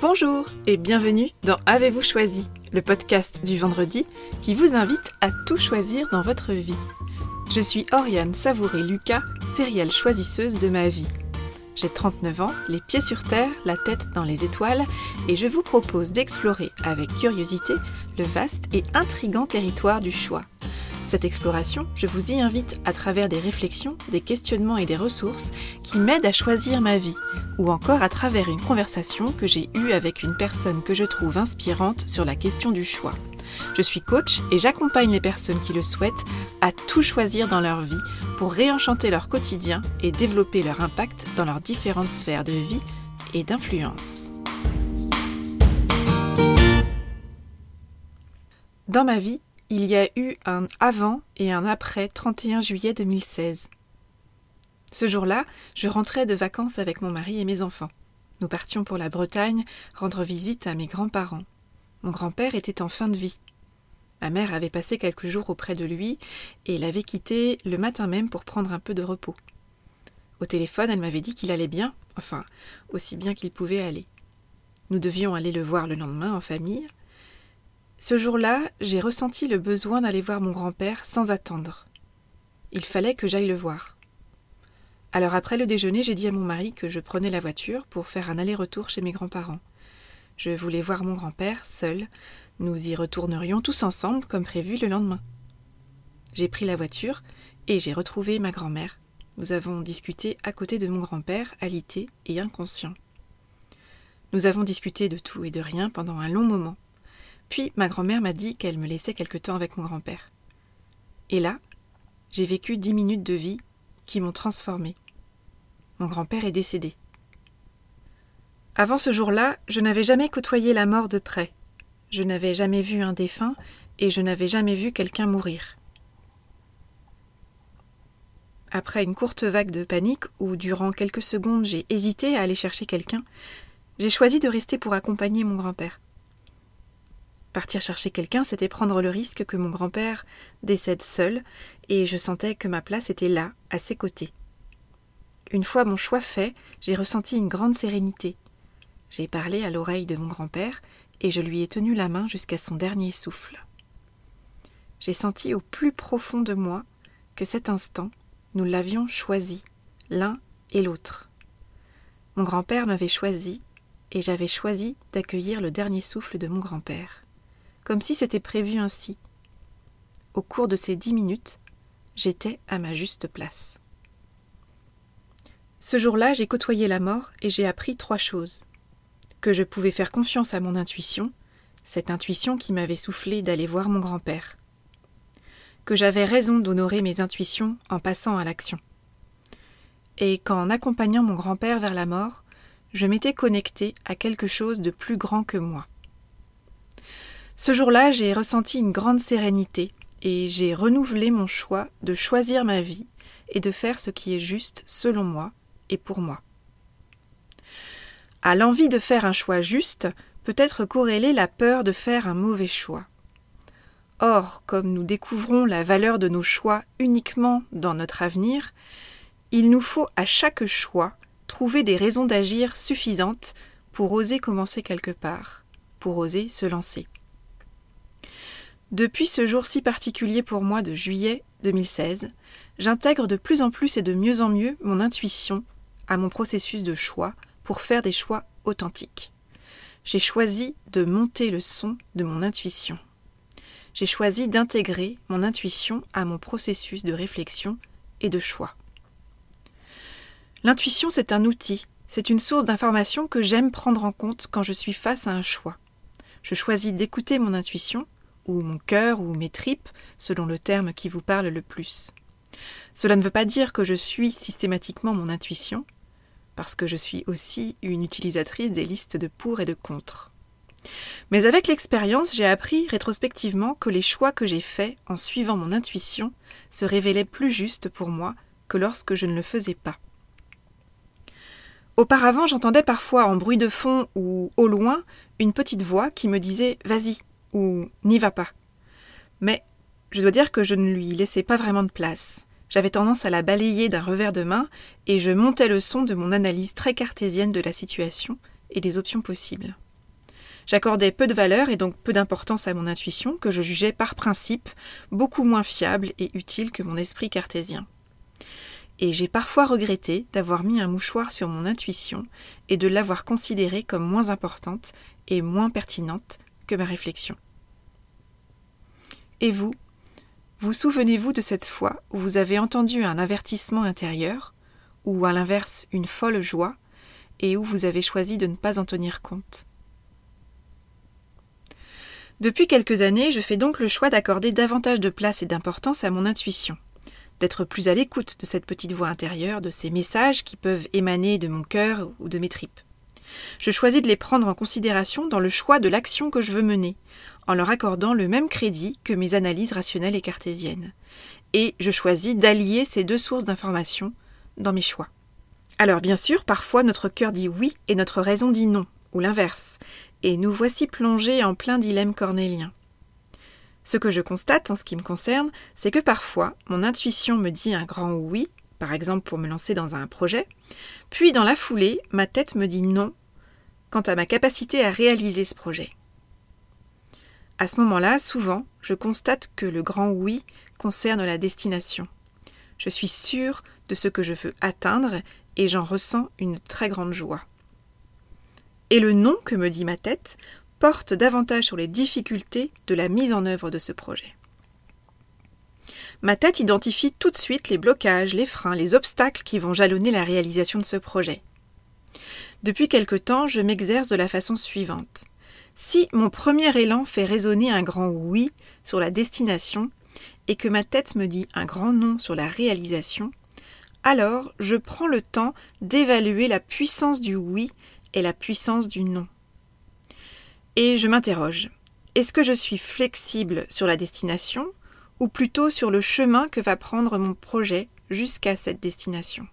Bonjour et bienvenue dans Avez-vous choisi, le podcast du vendredi qui vous invite à tout choisir dans votre vie. Je suis Oriane Savouré-Lucas, sérielle choisisseuse de ma vie. J'ai 39 ans, les pieds sur terre, la tête dans les étoiles, et je vous propose d'explorer avec curiosité le vaste et intrigant territoire du choix. Cette exploration, je vous y invite à travers des réflexions, des questionnements et des ressources qui m'aident à choisir ma vie, ou encore à travers une conversation que j'ai eue avec une personne que je trouve inspirante sur la question du choix. Je suis coach et j'accompagne les personnes qui le souhaitent à tout choisir dans leur vie pour réenchanter leur quotidien et développer leur impact dans leurs différentes sphères de vie et d'influence. Dans ma vie, il y a eu un avant et un après 31 juillet 2016. Ce jour-là, je rentrais de vacances avec mon mari et mes enfants. Nous partions pour la Bretagne rendre visite à mes grands-parents. Mon grand-père était en fin de vie. Ma mère avait passé quelques jours auprès de lui et l'avait quitté le matin même pour prendre un peu de repos. Au téléphone, elle m'avait dit qu'il allait bien, enfin, aussi bien qu'il pouvait aller. Nous devions aller le voir le lendemain en famille. Ce jour-là, j'ai ressenti le besoin d'aller voir mon grand-père sans attendre. Il fallait que j'aille le voir. Alors après le déjeuner, j'ai dit à mon mari que je prenais la voiture pour faire un aller-retour chez mes grands-parents. Je voulais voir mon grand-père seul. Nous y retournerions tous ensemble comme prévu le lendemain. J'ai pris la voiture et j'ai retrouvé ma grand-mère. Nous avons discuté à côté de mon grand-père, alité et inconscient. Nous avons discuté de tout et de rien pendant un long moment. Puis ma grand-mère m'a dit qu'elle me laissait quelque temps avec mon grand-père. Et là, j'ai vécu dix minutes de vie qui m'ont transformée. Mon grand-père est décédé. Avant ce jour-là, je n'avais jamais côtoyé la mort de près. Je n'avais jamais vu un défunt et je n'avais jamais vu quelqu'un mourir. Après une courte vague de panique où durant quelques secondes j'ai hésité à aller chercher quelqu'un, j'ai choisi de rester pour accompagner mon grand-père. Partir chercher quelqu'un, c'était prendre le risque que mon grand-père décède seul, et je sentais que ma place était là, à ses côtés. Une fois mon choix fait, j'ai ressenti une grande sérénité. J'ai parlé à l'oreille de mon grand-père, et je lui ai tenu la main jusqu'à son dernier souffle. J'ai senti au plus profond de moi que cet instant, nous l'avions choisi, l'un et l'autre. Mon grand-père m'avait choisi, et j'avais choisi d'accueillir le dernier souffle de mon grand-père comme si c'était prévu ainsi. Au cours de ces dix minutes, j'étais à ma juste place. Ce jour-là, j'ai côtoyé la mort et j'ai appris trois choses. Que je pouvais faire confiance à mon intuition, cette intuition qui m'avait soufflé d'aller voir mon grand-père. Que j'avais raison d'honorer mes intuitions en passant à l'action. Et qu'en accompagnant mon grand-père vers la mort, je m'étais connecté à quelque chose de plus grand que moi. Ce jour-là, j'ai ressenti une grande sérénité et j'ai renouvelé mon choix de choisir ma vie et de faire ce qui est juste selon moi et pour moi. À l'envie de faire un choix juste peut être corrélée la peur de faire un mauvais choix. Or, comme nous découvrons la valeur de nos choix uniquement dans notre avenir, il nous faut à chaque choix trouver des raisons d'agir suffisantes pour oser commencer quelque part, pour oser se lancer. Depuis ce jour si particulier pour moi de juillet 2016, j'intègre de plus en plus et de mieux en mieux mon intuition à mon processus de choix pour faire des choix authentiques. J'ai choisi de monter le son de mon intuition. J'ai choisi d'intégrer mon intuition à mon processus de réflexion et de choix. L'intuition, c'est un outil, c'est une source d'information que j'aime prendre en compte quand je suis face à un choix. Je choisis d'écouter mon intuition ou mon cœur, ou mes tripes, selon le terme qui vous parle le plus. Cela ne veut pas dire que je suis systématiquement mon intuition, parce que je suis aussi une utilisatrice des listes de pour et de contre. Mais avec l'expérience, j'ai appris rétrospectivement que les choix que j'ai faits en suivant mon intuition se révélaient plus justes pour moi que lorsque je ne le faisais pas. Auparavant, j'entendais parfois en bruit de fond ou au loin une petite voix qui me disait Vas-y, ou n'y va pas. Mais je dois dire que je ne lui laissais pas vraiment de place. j'avais tendance à la balayer d'un revers de main et je montais le son de mon analyse très cartésienne de la situation et des options possibles. J'accordais peu de valeur et donc peu d'importance à mon intuition que je jugeais par principe beaucoup moins fiable et utile que mon esprit cartésien. Et j'ai parfois regretté d'avoir mis un mouchoir sur mon intuition et de l'avoir considérée comme moins importante et moins pertinente que ma réflexion. Et vous, vous souvenez-vous de cette fois où vous avez entendu un avertissement intérieur, ou à l'inverse une folle joie, et où vous avez choisi de ne pas en tenir compte? Depuis quelques années, je fais donc le choix d'accorder davantage de place et d'importance à mon intuition, d'être plus à l'écoute de cette petite voix intérieure, de ces messages qui peuvent émaner de mon cœur ou de mes tripes. Je choisis de les prendre en considération dans le choix de l'action que je veux mener, en leur accordant le même crédit que mes analyses rationnelles et cartésiennes. Et je choisis d'allier ces deux sources d'information dans mes choix. Alors bien sûr, parfois notre cœur dit oui et notre raison dit non, ou l'inverse, et nous voici plongés en plein dilemme cornélien. Ce que je constate en ce qui me concerne, c'est que parfois mon intuition me dit un grand oui, par exemple pour me lancer dans un projet, puis dans la foulée, ma tête me dit non quant à ma capacité à réaliser ce projet. À ce moment-là, souvent, je constate que le grand oui concerne la destination. Je suis sûre de ce que je veux atteindre et j'en ressens une très grande joie. Et le non que me dit ma tête porte davantage sur les difficultés de la mise en œuvre de ce projet. Ma tête identifie tout de suite les blocages, les freins, les obstacles qui vont jalonner la réalisation de ce projet. Depuis quelque temps, je m'exerce de la façon suivante. Si mon premier élan fait résonner un grand oui sur la destination et que ma tête me dit un grand non sur la réalisation, alors je prends le temps d'évaluer la puissance du oui et la puissance du non. Et je m'interroge, est-ce que je suis flexible sur la destination ou plutôt sur le chemin que va prendre mon projet jusqu'à cette destination?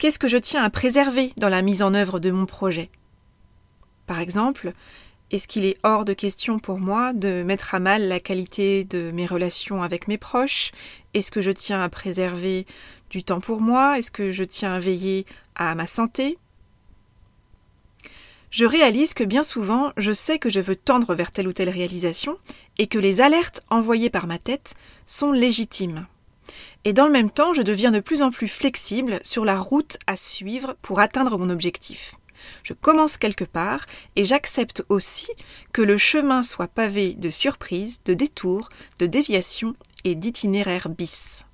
Qu'est-ce que je tiens à préserver dans la mise en œuvre de mon projet? Par exemple, est-ce qu'il est hors de question pour moi de mettre à mal la qualité de mes relations avec mes proches? Est-ce que je tiens à préserver du temps pour moi? Est-ce que je tiens à veiller à ma santé? Je réalise que bien souvent, je sais que je veux tendre vers telle ou telle réalisation et que les alertes envoyées par ma tête sont légitimes. Et dans le même temps, je deviens de plus en plus flexible sur la route à suivre pour atteindre mon objectif. Je commence quelque part et j'accepte aussi que le chemin soit pavé de surprises, de détours, de déviations et d'itinéraires bis.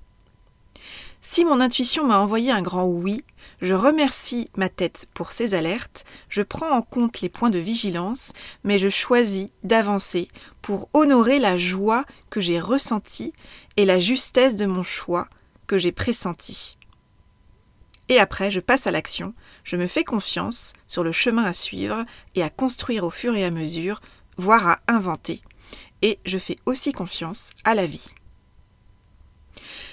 Si mon intuition m'a envoyé un grand oui, je remercie ma tête pour ses alertes, je prends en compte les points de vigilance, mais je choisis d'avancer pour honorer la joie que j'ai ressentie et la justesse de mon choix que j'ai pressenti. Et après, je passe à l'action, je me fais confiance sur le chemin à suivre et à construire au fur et à mesure, voire à inventer. Et je fais aussi confiance à la vie.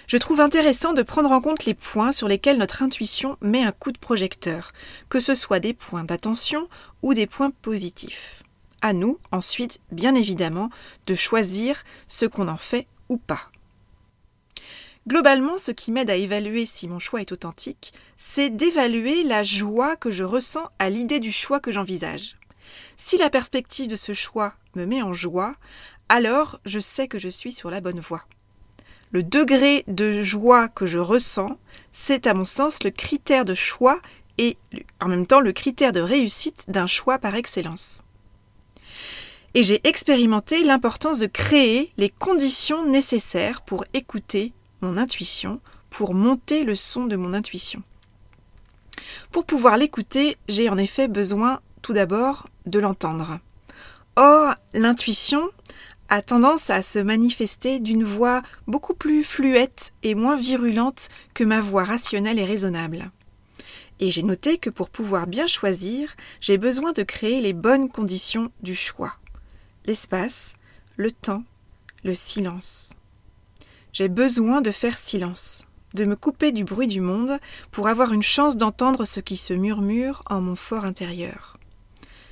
Je trouve intéressant de prendre en compte les points sur lesquels notre intuition met un coup de projecteur, que ce soit des points d'attention ou des points positifs. À nous, ensuite, bien évidemment, de choisir ce qu'on en fait ou pas. Globalement, ce qui m'aide à évaluer si mon choix est authentique, c'est d'évaluer la joie que je ressens à l'idée du choix que j'envisage. Si la perspective de ce choix me met en joie, alors je sais que je suis sur la bonne voie. Le degré de joie que je ressens, c'est à mon sens le critère de choix et en même temps le critère de réussite d'un choix par excellence. Et j'ai expérimenté l'importance de créer les conditions nécessaires pour écouter mon intuition pour monter le son de mon intuition. Pour pouvoir l'écouter, j'ai en effet besoin tout d'abord de l'entendre. Or, l'intuition tendance à se manifester d'une voix beaucoup plus fluette et moins virulente que ma voix rationnelle et raisonnable. Et j'ai noté que pour pouvoir bien choisir, j'ai besoin de créer les bonnes conditions du choix. L'espace, le temps, le silence. J'ai besoin de faire silence, de me couper du bruit du monde pour avoir une chance d'entendre ce qui se murmure en mon fort intérieur.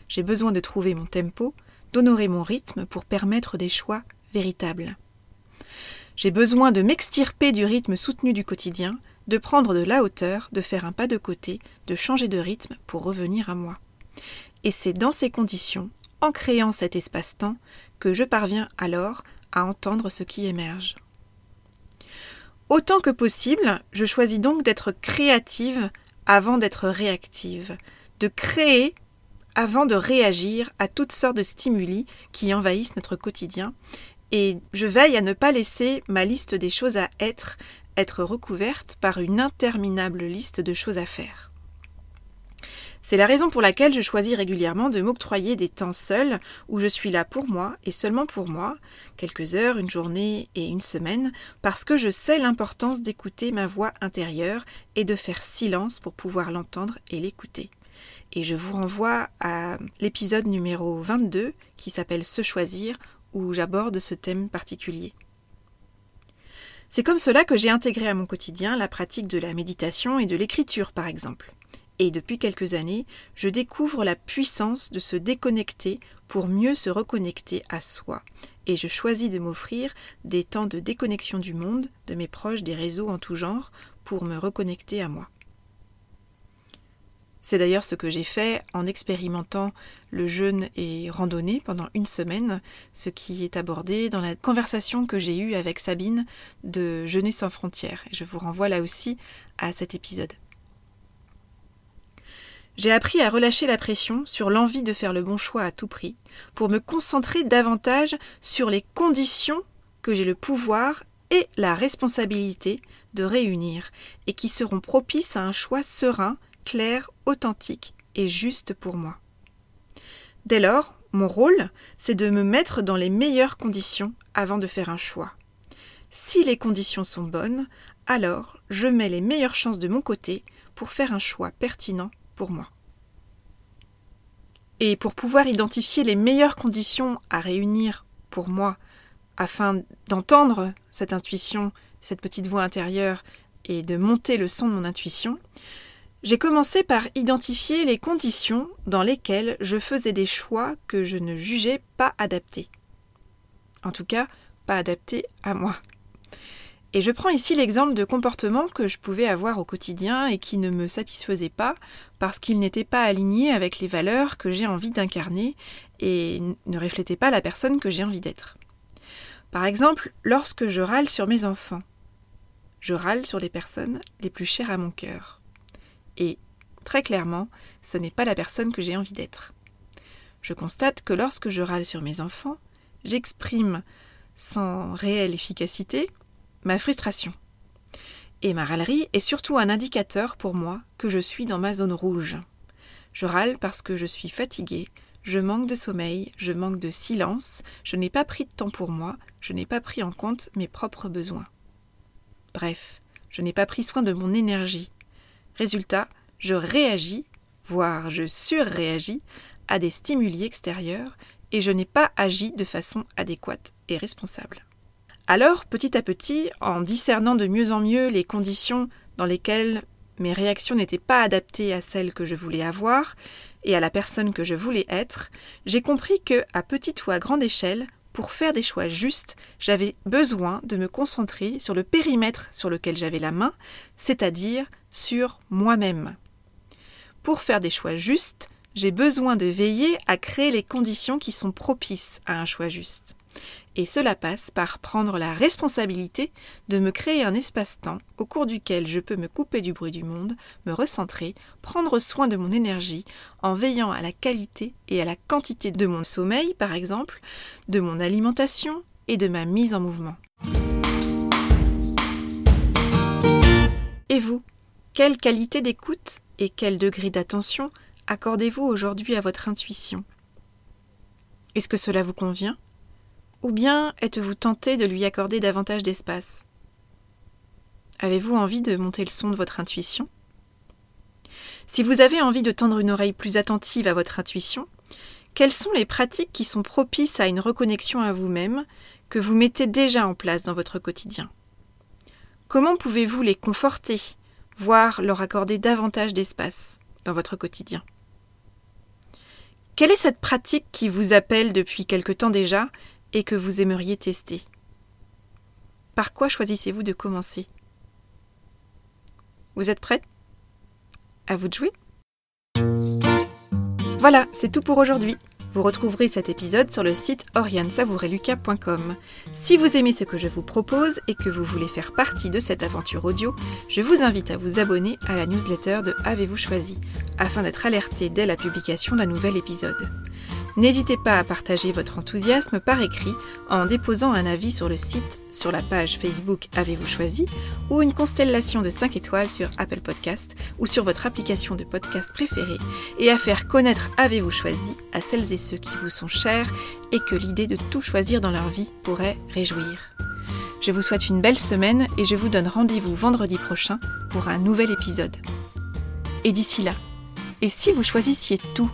J'ai besoin de trouver mon tempo, d'honorer mon rythme pour permettre des choix véritables. J'ai besoin de m'extirper du rythme soutenu du quotidien, de prendre de la hauteur, de faire un pas de côté, de changer de rythme pour revenir à moi. Et c'est dans ces conditions, en créant cet espace-temps, que je parviens alors à entendre ce qui émerge. Autant que possible, je choisis donc d'être créative avant d'être réactive, de créer avant de réagir à toutes sortes de stimuli qui envahissent notre quotidien, et je veille à ne pas laisser ma liste des choses à être être recouverte par une interminable liste de choses à faire. C'est la raison pour laquelle je choisis régulièrement de m'octroyer des temps seuls où je suis là pour moi et seulement pour moi, quelques heures, une journée et une semaine, parce que je sais l'importance d'écouter ma voix intérieure et de faire silence pour pouvoir l'entendre et l'écouter. Et je vous renvoie à l'épisode numéro 22 qui s'appelle Se choisir où j'aborde ce thème particulier. C'est comme cela que j'ai intégré à mon quotidien la pratique de la méditation et de l'écriture par exemple. Et depuis quelques années, je découvre la puissance de se déconnecter pour mieux se reconnecter à soi. Et je choisis de m'offrir des temps de déconnexion du monde, de mes proches, des réseaux en tout genre, pour me reconnecter à moi. C'est d'ailleurs ce que j'ai fait en expérimentant le jeûne et randonnée pendant une semaine, ce qui est abordé dans la conversation que j'ai eue avec Sabine de Jeûner sans frontières. je vous renvoie là aussi à cet épisode. J'ai appris à relâcher la pression sur l'envie de faire le bon choix à tout prix, pour me concentrer davantage sur les conditions que j'ai le pouvoir et la responsabilité de réunir, et qui seront propices à un choix serein, clair, authentique et juste pour moi. Dès lors, mon rôle, c'est de me mettre dans les meilleures conditions avant de faire un choix. Si les conditions sont bonnes, alors je mets les meilleures chances de mon côté pour faire un choix pertinent pour moi. Et pour pouvoir identifier les meilleures conditions à réunir pour moi, afin d'entendre cette intuition, cette petite voix intérieure, et de monter le son de mon intuition, j'ai commencé par identifier les conditions dans lesquelles je faisais des choix que je ne jugeais pas adaptés. En tout cas, pas adaptés à moi. Et je prends ici l'exemple de comportements que je pouvais avoir au quotidien et qui ne me satisfaisaient pas parce qu'ils n'étaient pas alignés avec les valeurs que j'ai envie d'incarner et ne reflétaient pas la personne que j'ai envie d'être. Par exemple, lorsque je râle sur mes enfants, je râle sur les personnes les plus chères à mon cœur. Et, très clairement, ce n'est pas la personne que j'ai envie d'être. Je constate que lorsque je râle sur mes enfants, j'exprime sans réelle efficacité ma frustration. Et ma râlerie est surtout un indicateur pour moi que je suis dans ma zone rouge. Je râle parce que je suis fatiguée, je manque de sommeil, je manque de silence, je n'ai pas pris de temps pour moi, je n'ai pas pris en compte mes propres besoins. Bref, je n'ai pas pris soin de mon énergie. Résultat, je réagis, voire je surréagis, à des stimuli extérieurs et je n'ai pas agi de façon adéquate et responsable. Alors, petit à petit, en discernant de mieux en mieux les conditions dans lesquelles mes réactions n'étaient pas adaptées à celles que je voulais avoir et à la personne que je voulais être, j'ai compris que, à petite ou à grande échelle, pour faire des choix justes, j'avais besoin de me concentrer sur le périmètre sur lequel j'avais la main, c'est-à-dire sur moi-même. Pour faire des choix justes, j'ai besoin de veiller à créer les conditions qui sont propices à un choix juste. Et cela passe par prendre la responsabilité de me créer un espace-temps au cours duquel je peux me couper du bruit du monde, me recentrer, prendre soin de mon énergie en veillant à la qualité et à la quantité de mon sommeil, par exemple, de mon alimentation et de ma mise en mouvement. Et vous, quelle qualité d'écoute et quel degré d'attention accordez-vous aujourd'hui à votre intuition? Est-ce que cela vous convient? Ou bien êtes-vous tenté de lui accorder davantage d'espace? Avez-vous envie de monter le son de votre intuition? Si vous avez envie de tendre une oreille plus attentive à votre intuition, quelles sont les pratiques qui sont propices à une reconnexion à vous-même que vous mettez déjà en place dans votre quotidien? Comment pouvez-vous les conforter, voire leur accorder davantage d'espace dans votre quotidien Quelle est cette pratique qui vous appelle depuis quelque temps déjà et que vous aimeriez tester? Par quoi choisissez-vous de commencer? Vous êtes prête À vous de jouer? Voilà, c'est tout pour aujourd'hui. Vous retrouverez cet épisode sur le site oriansavoureluca.com. Si vous aimez ce que je vous propose et que vous voulez faire partie de cette aventure audio, je vous invite à vous abonner à la newsletter de Avez-vous choisi afin d'être alerté dès la publication d'un nouvel épisode. N'hésitez pas à partager votre enthousiasme par écrit en déposant un avis sur le site, sur la page Facebook Avez-vous choisi ou une constellation de 5 étoiles sur Apple Podcast ou sur votre application de podcast préférée et à faire connaître Avez-vous choisi à celles et ceux qui vous sont chers et que l'idée de tout choisir dans leur vie pourrait réjouir. Je vous souhaite une belle semaine et je vous donne rendez-vous vendredi prochain pour un nouvel épisode. Et d'ici là, et si vous choisissiez tout